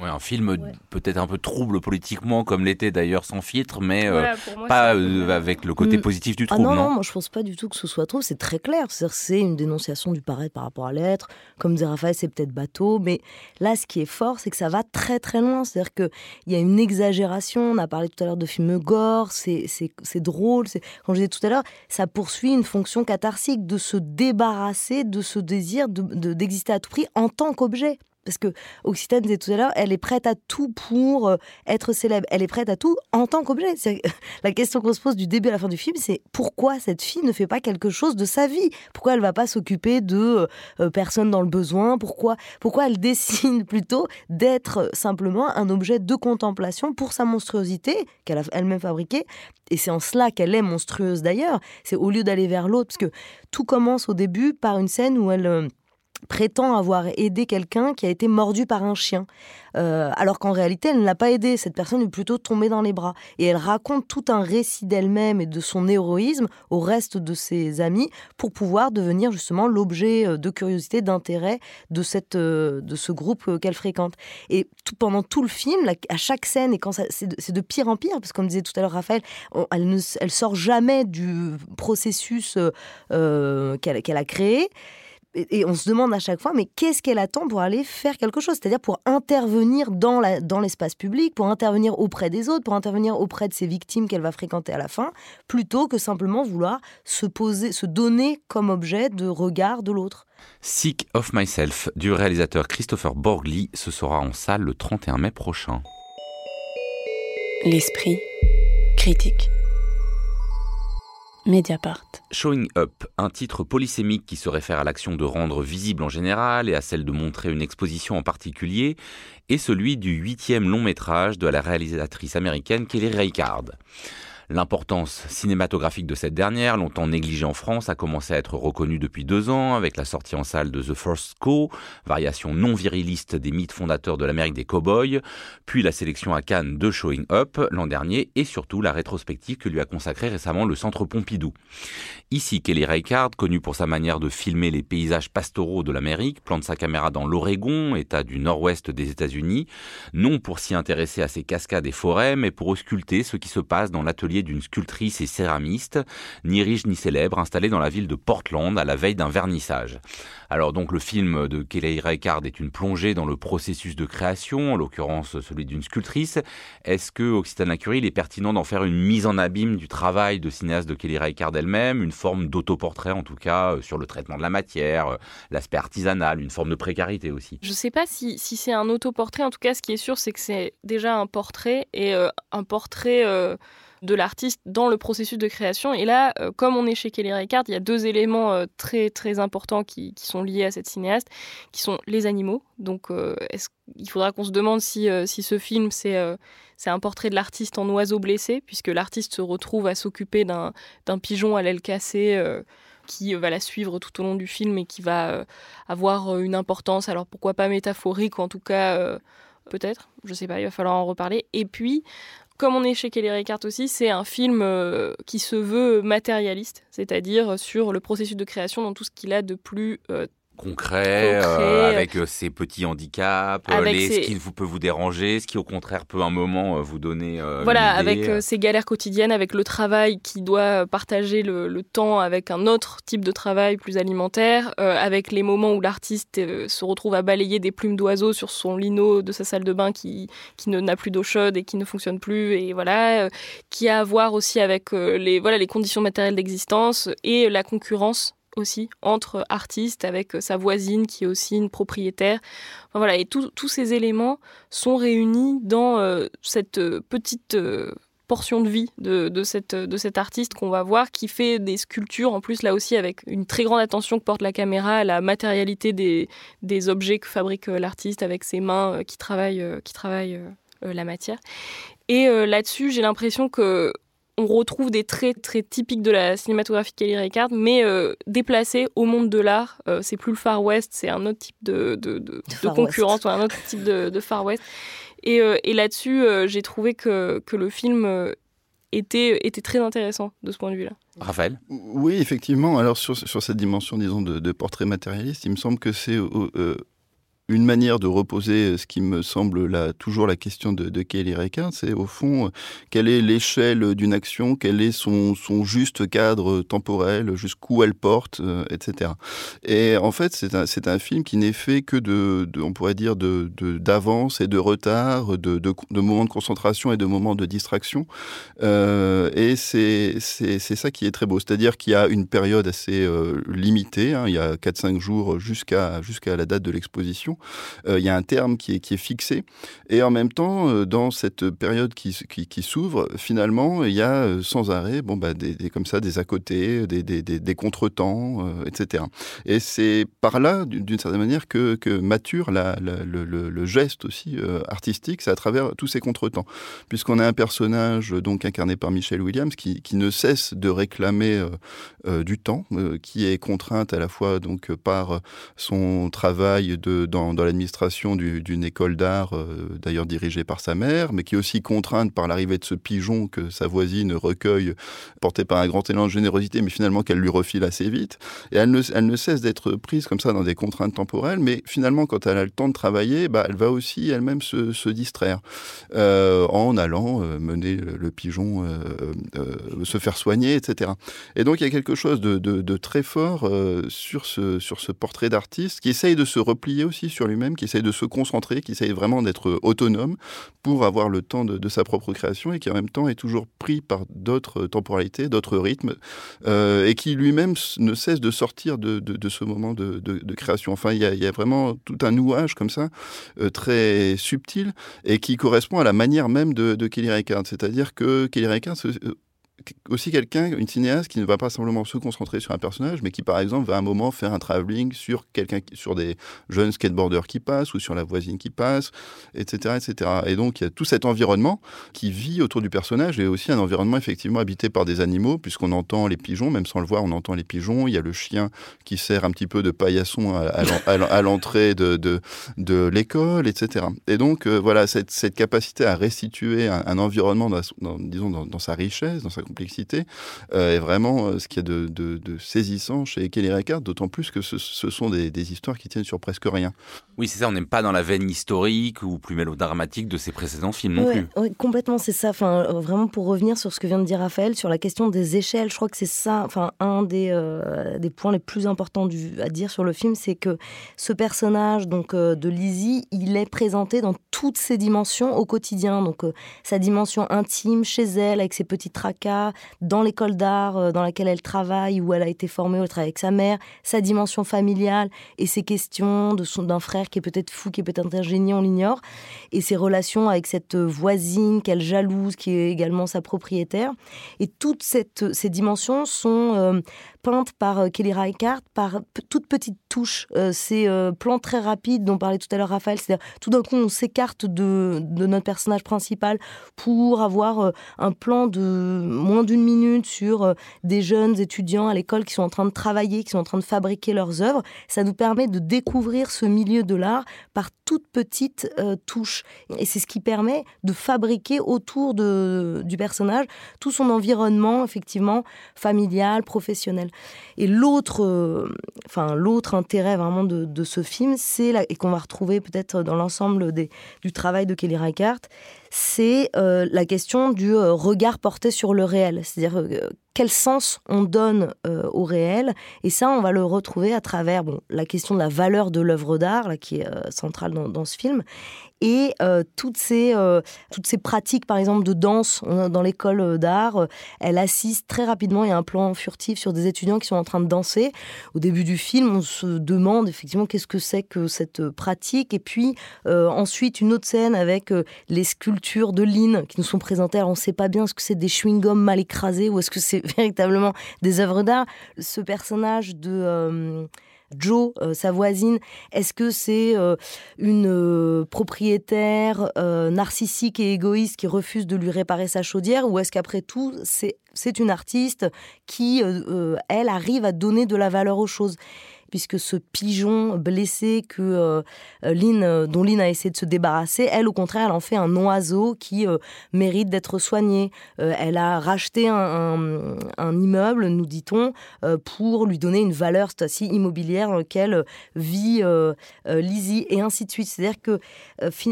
Ouais, un film peut-être un peu trouble politiquement, comme l'était d'ailleurs sans filtre, mais euh, pas euh, avec le côté mm. positif du ah trouble. non, non, moi je pense pas du tout que ce soit trouble, c'est très clair. C'est une dénonciation du paraître par rapport à l'être. Comme disait Raphaël, c'est peut-être bateau, mais là ce qui est fort, c'est que ça va très très loin. C'est-à-dire qu'il y a une exagération. On a parlé tout à l'heure de films gore, c'est drôle. Comme je disais tout à l'heure, ça poursuit une fonction catharsique de se débarrasser de ce désir d'exister de, à tout prix en tant qu'objet parce que Occitane disait tout à l'heure, elle est prête à tout pour euh, être célèbre. Elle est prête à tout en tant qu'objet. La question qu'on se pose du début à la fin du film, c'est pourquoi cette fille ne fait pas quelque chose de sa vie? Pourquoi elle va pas s'occuper de euh, euh, personnes dans le besoin? Pourquoi, pourquoi elle décide plutôt d'être simplement un objet de contemplation pour sa monstruosité qu'elle a elle-même fabriquée? Et c'est en cela qu'elle est monstrueuse d'ailleurs. C'est au lieu d'aller vers l'autre, parce que tout commence au début par une scène où elle prétend avoir aidé quelqu'un qui a été mordu par un chien. Euh, alors qu'en réalité, elle ne l'a pas aidé. Cette personne est plutôt tombée dans les bras. Et elle raconte tout un récit d'elle-même et de son héroïsme au reste de ses amis pour pouvoir devenir justement l'objet euh, de curiosité, d'intérêt de, euh, de ce groupe qu'elle fréquente. Et tout, pendant tout le film, à chaque scène, et quand c'est de, de, pire en pire, parce que comme disait tout à l'heure Raphaël, elle ne elle sort jamais du processus qu'elle a créé et on se demande à chaque fois, mais qu'est-ce qu'elle attend pour aller faire quelque chose? C'est-à-dire pour intervenir dans, la, dans l'espace public, pour intervenir auprès des autres, pour intervenir auprès de ses victimes qu'elle va fréquenter à la fin, plutôt que simplement vouloir se poser, se donner comme objet de regard de l'autre. Sick of Myself du réalisateur Christopher Borgli, ce sera en salle le 31 mai prochain. L'esprit critique. Mediapart. Showing Up, un titre polysémique qui se réfère à l'action de rendre visible en général et à celle de montrer une exposition en particulier, est celui du huitième long métrage de la réalisatrice américaine Kelly Reichardt. L'importance cinématographique de cette dernière, longtemps négligée en France, a commencé à être reconnue depuis deux ans avec la sortie en salle de The First Co, variation non viriliste des mythes fondateurs de l'Amérique des cowboys, puis la sélection à Cannes de Showing Up l'an dernier et surtout la rétrospective que lui a consacrée récemment le Centre Pompidou. Ici, Kelly Reichardt, connu pour sa manière de filmer les paysages pastoraux de l'Amérique, plante sa caméra dans l'Oregon, état du nord-ouest des États-Unis, non pour s'y intéresser à ses cascades et forêts, mais pour ausculter ce qui se passe dans l'atelier d'une sculptrice et céramiste, ni riche ni célèbre, installée dans la ville de Portland à la veille d'un vernissage. Alors donc le film de Kelly Reichardt est une plongée dans le processus de création, en l'occurrence celui d'une sculptrice. Est-ce que Occitana Curie, il est pertinent d'en faire une mise en abîme du travail de cinéaste de Kelly Reichardt elle-même, une forme d'autoportrait en tout cas euh, sur le traitement de la matière, euh, l'aspect artisanal, une forme de précarité aussi? Je ne sais pas si, c'est un autoportrait, en tout cas ce qui est sûr c'est que c'est déjà un portrait et euh, un portrait de l'artiste dans le processus de création. Et là, euh, comme on est chez Kelly Reichardt, il y a deux éléments euh, très très importants qui, sont liés à cette cinéaste, qui sont les animaux. Donc, euh, il faudra qu'on se demande si, si ce film c'est un portrait de l'artiste en oiseau blessé, puisque l'artiste se retrouve à s'occuper d'un pigeon à l'aile cassée qui va la suivre tout au long du film et qui va avoir une importance, alors pourquoi pas métaphorique, en tout cas peut-être, je sais pas, il va falloir en reparler. Et puis, comme on est chez Kelly Reichardt aussi, c'est un film euh, qui se veut matérialiste, c'est-à-dire sur le processus de création dans tout ce qu'il a de plus euh, concret, euh, avec euh, ces petits handicaps, euh, les, ce qui vous peut vous déranger, ce qui au contraire peut un moment vous donner. voilà, avec ces galères quotidiennes, avec le travail qui doit partager le, temps avec un autre type de travail plus alimentaire, avec les moments où l'artiste se retrouve à balayer des plumes d'oiseaux sur son lino de sa salle de bain qui, qui n'a plus d'eau chaude et qui ne fonctionne plus, et voilà, qui a à voir aussi avec les, voilà, les conditions matérielles d'existence et la concurrence aussi entre artistes avec euh, sa voisine qui est aussi une propriétaire. voilà, et tous ces éléments sont réunis dans euh, cette euh, petite portion de vie de, cette, de cet artiste qu'on va voir, qui fait des sculptures, en plus là aussi avec une très grande attention que porte la caméra à la matérialité des, des objets que fabrique l'artiste avec ses mains qui travaillent, qui travaillent la matière. Et là-dessus, j'ai l'impression que on retrouve des traits très typiques de la cinématographie Kelly Reichardt, mais euh, déplacés au monde de l'art. Euh, c'est plus le Far West, c'est un autre type de, de, de, concurrence, ou un autre type de, Far West. Et, euh, et là-dessus, j'ai trouvé que, que, le film était, était très intéressant de ce point de vue-là. Raphaël Oui, effectivement. Alors, sur, sur cette dimension, disons, de, portrait matérialiste, il me semble que c'est une manière de reposer ce qui me semble toujours la question de, de Kelly Reichardt, c'est au fond quelle est l'échelle d'une action, quel est son, juste cadre temporel, jusqu'où elle porte, euh, etc. Et en fait, c'est un, film qui n'est fait que de, on pourrait dire, d'avance et de retard, de, moments de concentration et de moments de distraction. Euh, et c'est, ça qui est très beau. C'est-à-dire qu'il y a une période assez euh, limitée, hein, il y a 4-5 jours jusqu'à la date de l'exposition euh, il y a un terme qui est, fixé. Et en même temps, euh, dans cette période qui, s'ouvre, finalement, il y a euh, sans arrêt bon, bah, des, comme ça, des à côté, des, des, des contretemps, etc. Et c'est par là, d'une certaine manière, que, mature le, geste aussi artistique, c'est à travers tous ces contretemps. Puisqu'on a un personnage donc incarné par Michelle Williams qui, ne cesse de réclamer du temps, qui est contrainte à la fois donc par son travail de, dans, l'administration d'une école d'art, euh, d'ailleurs dirigée par sa mère, mais qui est aussi contrainte par l'arrivée de ce pigeon que sa voisine recueille, porté par un grand élan de générosité, mais finalement qu'elle lui refile assez vite. Et elle ne, cesse d'être prise comme ça dans des contraintes temporelles, mais finalement, quand elle a le temps de travailler, bah, elle va aussi elle-même se, distraire euh, en allant euh, mener le, pigeon, se faire soigner, etc. Et donc, il y a quelque chose de, très fort sur ce portrait d'artiste qui essaye de se replier aussi sur lui-même, qui essaye de se concentrer, qui essaye vraiment d'être autonome pour avoir le temps de, sa propre création et qui en même temps est toujours pris par d'autres temporalités, d'autres rythmes, euh, et qui lui-même ne cesse de sortir de, ce moment de, création. Enfin, il y, a, vraiment tout un nouage comme ça, euh, très subtil, et qui correspond à la manière même de, Kelly Reichardt. C'est-à-dire que Kelly Reichardt aussi quelqu'un, une cinéaste qui ne va pas simplement se concentrer sur un personnage, mais qui par exemple va à un moment faire un travelling sur quelqu'un, sur des jeunes skateboarders qui passent ou sur la voisine qui passe, etc., etc. Et donc il y a tout cet environnement qui vit autour du personnage et aussi un environnement effectivement habité par des animaux, puisqu'on entend les pigeons, même sans le voir, on entend les pigeons. Il y a le chien qui sert un petit peu de paillasson à, l'entrée de, de, l'école, etc. Et donc euh, voilà cette, capacité à restituer un, environnement, dans, disons dans, dans sa richesse, dans sa complexité euh, est vraiment euh, ce qui est de, de, saisissant chez Kelly Reichardt, d'autant plus que ce, sont des, histoires qui tiennent sur presque rien. Oui, c'est ça, on n'aime pas dans la veine historique ou plus mélodramatique de ses précédents films non plus. Oui, complètement, c'est ça. Enfin, euh, vraiment pour revenir sur ce que vient de dire Raphaël, sur la question des échelles, je crois que c'est ça, enfin, un des, des points les plus importants du, à dire sur le film, c'est que ce personnage donc de Lizzie, il est présenté dans toutes ses dimensions au quotidien. Donc sa dimension intime chez elle, avec ses petits tracas dans l'école d'art euh, dans laquelle elle travaille, où elle a été formée, elle travaille avec sa mère, sa dimension familiale et ses questions de son d'un frère qui est peut-être fou, qui est peut-être un génie, on l'ignore, et ses relations avec cette voisine qu'elle jalouse, qui est également sa propriétaire. Et toutes cette, ces dimensions sont euh, peintes par euh, Kelly Reichardt par toutes petites touches. ces plans très rapides dont parlait tout à l'heure Raphaël, c'est-à-dire tout d'un coup on s'écarte de, de, notre personnage principal pour avoir un plan de moins d'une minute sur euh, des jeunes étudiants à l'école qui sont en train de travailler, qui sont en train de fabriquer leurs œuvres. Ça nous permet de découvrir ce milieu de l'art par toutes petites euh, touches. Et c'est ce qui permet de fabriquer autour de, du personnage tout son environnement, effectivement, familial, professionnel. Et l'autre, enfin l'autre intérêt vraiment de, ce film, c'est et qu'on va retrouver peut-être dans l'ensemble du travail de Kelly Reichardt, c'est la question du regard porté sur le réel, c'est-à-dire quel sens on donne au réel. Et ça, on va le retrouver à travers bon, la question de la valeur de l'œuvre d'art, qui est centrale dans, ce film, et euh, toutes, ces, euh, toutes ces pratiques, par exemple, de danse dans l'école euh, d'art, elle assiste très rapidement, il y a un plan furtif sur des étudiants qui sont en train de danser. Au début du film, on se demande effectivement qu'est-ce que c'est que cette pratique. Et puis ensuite, une autre scène avec les sculptures de Lynn qui nous sont présentées. Alors on ne sait pas bien ce que c'est des chewing-gums mal écrasés ou est-ce que c'est véritablement des œuvres d'art. Ce personnage de... Joe, euh, sa voisine, est-ce que c'est euh, une euh, propriétaire narcissique et égoïste qui refuse de lui réparer sa chaudière ou est-ce qu'après tout, c'est une artiste qui, elle, arrive à donner de la valeur aux choses? Puisque ce pigeon blessé que euh, euh, dont Lynn a essayé de se débarrasser, elle, au contraire, elle en fait un oiseau qui euh, mérite d'être soigné. elle a racheté un, immeuble, nous dit-on, pour lui donner une valeur, cette immobilière dans laquelle vit Lizzie, et ainsi de suite. C'est-à-dire que,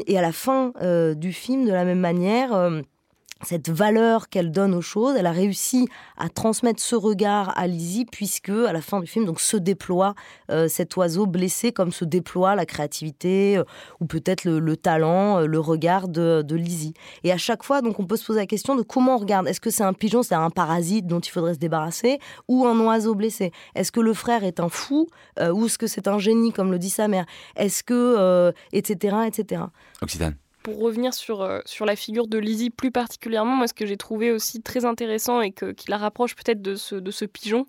et à la fin du film, de la même manière, cette valeur qu'elle donne aux choses, elle a réussi à transmettre ce regard à Lizzie puisque à la fin du film donc se déploie euh, cet oiseau blessé comme se déploie la créativité euh, ou peut-être le, talent, euh, le regard de, Lizzie. Et à chaque fois donc on peut se poser la question de comment on regarde. Est-ce que c'est un pigeon, c'est un parasite dont il faudrait se débarrasser ou un oiseau blessé? Est-ce que le frère est un fou ou est-ce que c'est un génie comme le dit sa mère? Est-ce que etc etc. Occitane pour revenir sur, euh, sur la figure de Lizzie plus particulièrement, moi ce que j'ai trouvé aussi très intéressant et que, qui la rapproche peut-être de ce, de ce pigeon,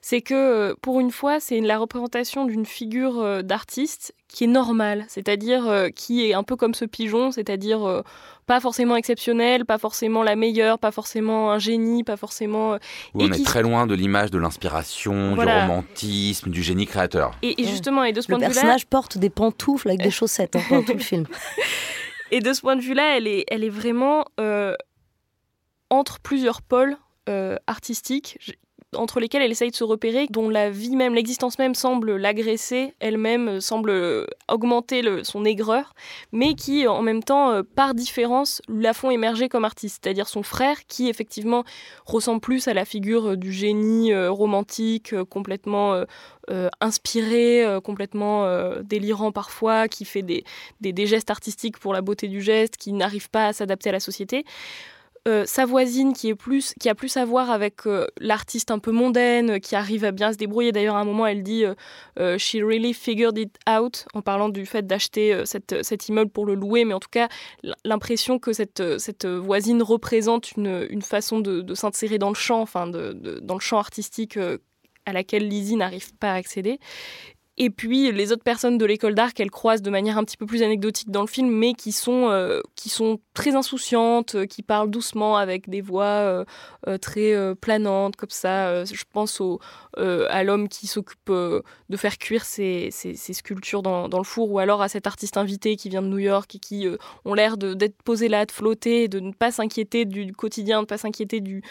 c'est que euh, pour une fois, c'est la représentation d'une figure euh, d'artiste qui est normale, c'est-à-dire qui est un peu comme ce pigeon, c'est-à-dire pas forcément exceptionnel, pas forcément la meilleure, pas forcément un génie, pas forcément... on est très loin de l'image de l'inspiration, du romantisme, du génie créateur. Et, justement, et de ce point de vue-là... Le personnage porte des pantoufles avec des chaussettes hein, pendant tout le film. Et de ce point de vue-là, elle est, elle est vraiment euh, entre plusieurs pôles euh, artistiques entre lesquels elle essaye de se repérer, dont la vie même, l'existence même semble l'agresser, elle-même euh, semble augmenter son aigreur, mais qui en même temps, par différence, la font émerger comme artiste. C'est-à-dire son frère, qui effectivement ressemble plus à la figure du génie romantique, complètement euh, inspiré, euh, complètement euh, délirant parfois, qui fait des, des, gestes artistiques pour la beauté du geste, qui n'arrive pas à s'adapter à la société. Sa voisine qui a plus à voir avec l'artiste un peu mondaine qui arrive à bien se débrouiller d'ailleurs à un moment elle dit she really figured it out en parlant du fait d'acheter cet immeuble pour le louer mais en tout cas l'impression que cette, voisine représente une, façon de, s'insérer dans le champ enfin dans le champ artistique à laquelle Lizzie n'arrive pas à accéder. Et puis les autres personnes de l'école d'art qu'elle croise de manière un petit peu plus anecdotique dans le film, mais qui sont, euh, qui sont très insouciantes, euh, qui parlent doucement avec des voix euh, très planantes, comme ça. je pense au, à l'homme qui s'occupe de faire cuire ses, ses, sculptures dans, dans, le four, ou alors à cet artiste invité qui vient de New York et qui ont l'air d'être posés là, de flotter, de ne pas s'inquiéter du quotidien, de ne pas s'inquiéter du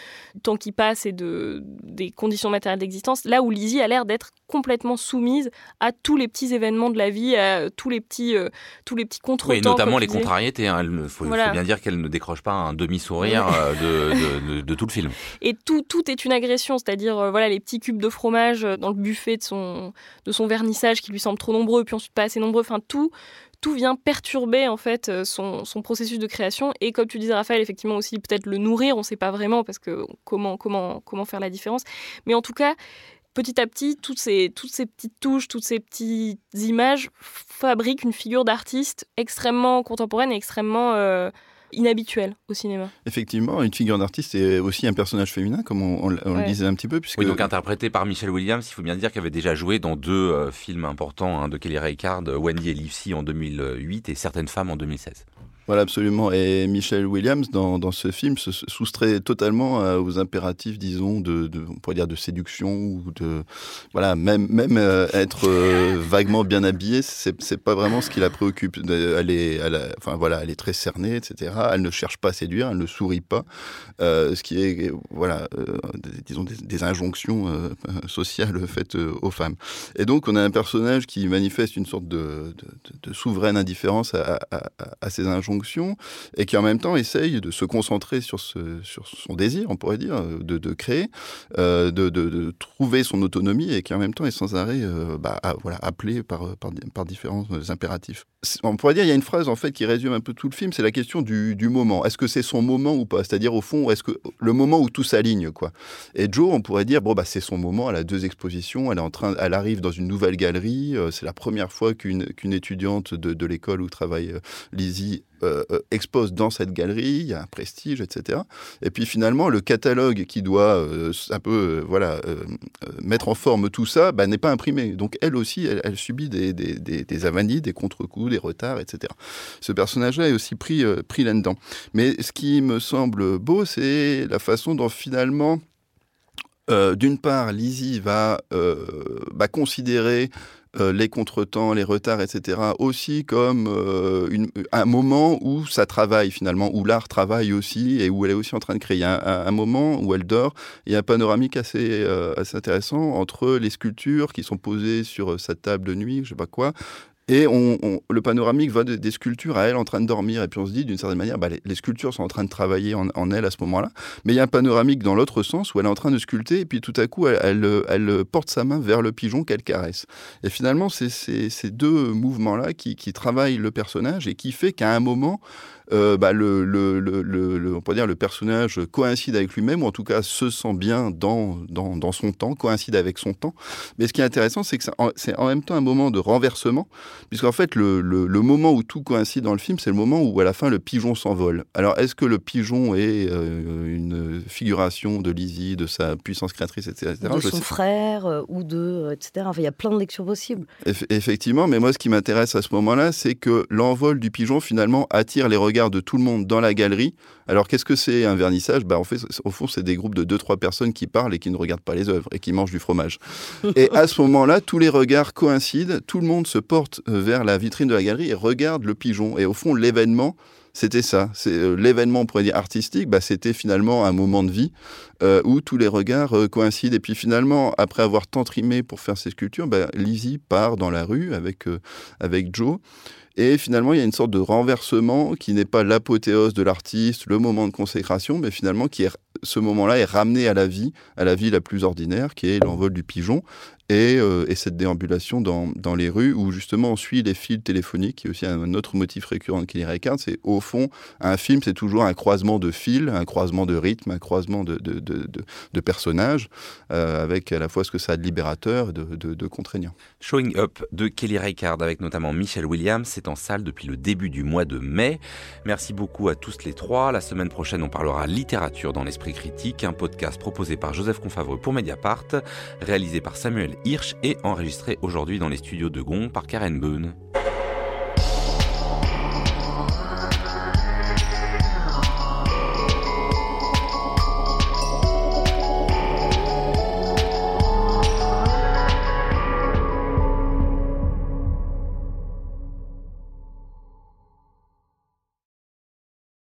temps qui passe et de, des conditions matérielles d'existence. Là où Lizzie a l'air d'être complètement soumise à tous les petits événements de la vie, à tous les petits, euh, tous les petits contretemps. Oui, notamment les contrariétés. Il hein. faut, bien dire qu'elle ne décroche pas un demi-sourire euh, de, tout le film. Et tout, tout est une agression, c'est-à-dire euh, voilà les petits cubes de fromage dans le buffet de son, de son vernissage qui lui semble trop nombreux, puis ensuite pas assez nombreux. Enfin, tout, tout vient perturber en fait son, son, processus de création et comme tu disais Raphaël effectivement aussi peut-être le nourrir on ne sait pas vraiment parce que comment comment comment faire la différence mais en tout cas petit à petit, toutes ces, toutes ces petites touches, toutes ces petites images fabriquent une figure d'artiste extrêmement contemporaine et extrêmement euh, inhabituelle au cinéma. Effectivement, une figure d'artiste est aussi un personnage féminin, comme on, le disait un petit peu. Puisque... Oui, donc interprété par Michelle Williams, il faut bien dire qu'elle avait déjà joué dans deux euh, films importants hein, de Kelly Reichardt, Wendy et Livesey en 2008 et Certaines femmes en 2016. Voilà, absolument. Et Michelle Williams, dans, dans ce film, se soustrait totalement euh, aux impératifs, disons, de, on pourrait dire de séduction ou de, voilà, même, même euh, être euh, vaguement bien habillée, c'est, pas vraiment ce qui la préoccupe. Elle est, enfin voilà, elle est très cernée, etc. Elle ne cherche pas à séduire, elle ne sourit pas, ce qui est, voilà, disons des, injonctions sociales faites aux femmes. Et donc, on a un personnage qui manifeste une sorte de, souveraine indifférence à, à ces injonctions et qui en même temps essaye de se concentrer sur, son désir, on pourrait dire, de, de créer, euh, de, trouver son autonomie et qui en même temps est sans arrêt euh, bah, voilà, appelé par, différents impératifs. On pourrait dire, il y a une phrase en fait qui résume un peu tout le film, c'est la question du, moment. Est-ce que c'est son moment ou pas? C'est-à-dire au fond, est-ce que le moment où tout s'aligne quoi Et Joe, on pourrait dire, bon bah c'est son moment. Elle a deux expositions, elle est en train, elle arrive dans une nouvelle galerie. Euh, c'est la première fois qu'une étudiante de, de l'école où travaille euh, Lizzie euh, expose dans cette galerie, il y a un prestige, etc. Et puis finalement, le catalogue qui doit un peu voilà, mettre en forme tout ça bah, n'est pas imprimé. Donc elle aussi, elle, subit des, des, des, des, avanies, des contre-coups, des retards, etc. Ce personnage-là est aussi pris, pris là-dedans. Mais ce qui me semble beau, c'est la façon dont finalement... Euh, d'une part, Lizzie va, euh, va considérer euh, les contretemps, les retards, etc., aussi comme euh, un moment où ça travaille finalement, où l'art travaille aussi et où elle est aussi en train de créer. Il y a un, moment où elle dort, il y a un panoramique assez, euh, assez intéressant entre les sculptures qui sont posées sur sa table de nuit, je sais pas quoi, et on, on, le panoramique va de, des sculptures à elle en train de dormir. Et puis on se dit, d'une certaine manière, bah, les, sculptures sont en train de travailler en, en elle à ce moment-là. Mais il y a un panoramique dans l'autre sens où elle est en train de sculpter. Et puis tout à coup, elle, elle, elle porte sa main vers le pigeon qu'elle caresse. Et finalement, c'est ces deux mouvements-là qui, qui travaillent le personnage et qui fait qu'à un moment, euh, bah, le, le, le, on peut dire le personnage coïncide avec lui-même, ou en tout cas se sent bien dans, dans, dans, son temps, coïncide avec son temps. Mais ce qui est intéressant, c'est que c'est en même temps un moment de renversement, puisqu'en fait, le, moment où tout coïncide dans le film, c'est le moment où à la fin le pigeon s'envole. Alors, est-ce que le pigeon est euh, une figuration de Lizzie, de sa puissance créatrice, etc. De son frère euh, ou de, etc. Enfin, il y a plein de lectures possibles. Eff effectivement, mais moi, ce qui m'intéresse à ce moment-là, c'est que l'envol du pigeon, finalement, attire les regards de tout le monde dans la galerie. Alors qu'est-ce que c'est un vernissage? Bah, en fait, Au fond, c'est des groupes de 2-3 personnes qui parlent et qui ne regardent pas les œuvres et qui mangent du fromage. et à ce moment-là, tous les regards coïncident, tout le monde se porte euh, vers la vitrine de la galerie et regarde le pigeon. Et au fond, l'événement, c'était ça. C'est euh, l'événement, on pourrait dire artistique. Bah, c'était finalement un moment de vie euh, où tous les regards euh, coïncident. Et puis finalement, après avoir tant trimé pour faire ces sculptures, bah, Lizzie part dans la rue avec avec Joe. Et finalement, il y a une sorte de renversement qui n'est pas l'apothéose de l'artiste, le moment de consécration, mais finalement qui est ce moment-là est ramené à la vie, à la vie la plus ordinaire, qui est l'envol du pigeon, et, euh, et cette déambulation dans, dans, les rues où justement on suit les fils téléphoniques, qui est aussi un autre motif récurrent de Kelly Reichardt. C'est au fond, un film, c'est toujours un croisement de fils, un croisement de rythme, un croisement de, de, de, personnages, euh, avec à la fois ce que ça a de libérateur et de, contraignant. Showing Up de Kelly Reichardt avec notamment Michelle Williams, c'est en salle depuis le début du mois de mai. Merci beaucoup à tous les trois. La semaine prochaine, on parlera littérature dans l'esprit critique, un podcast proposé par Joseph Confavreux pour Mediapart, réalisé par Samuel Hirsch et enregistré aujourd'hui dans les studios de Gon par Karen Boone.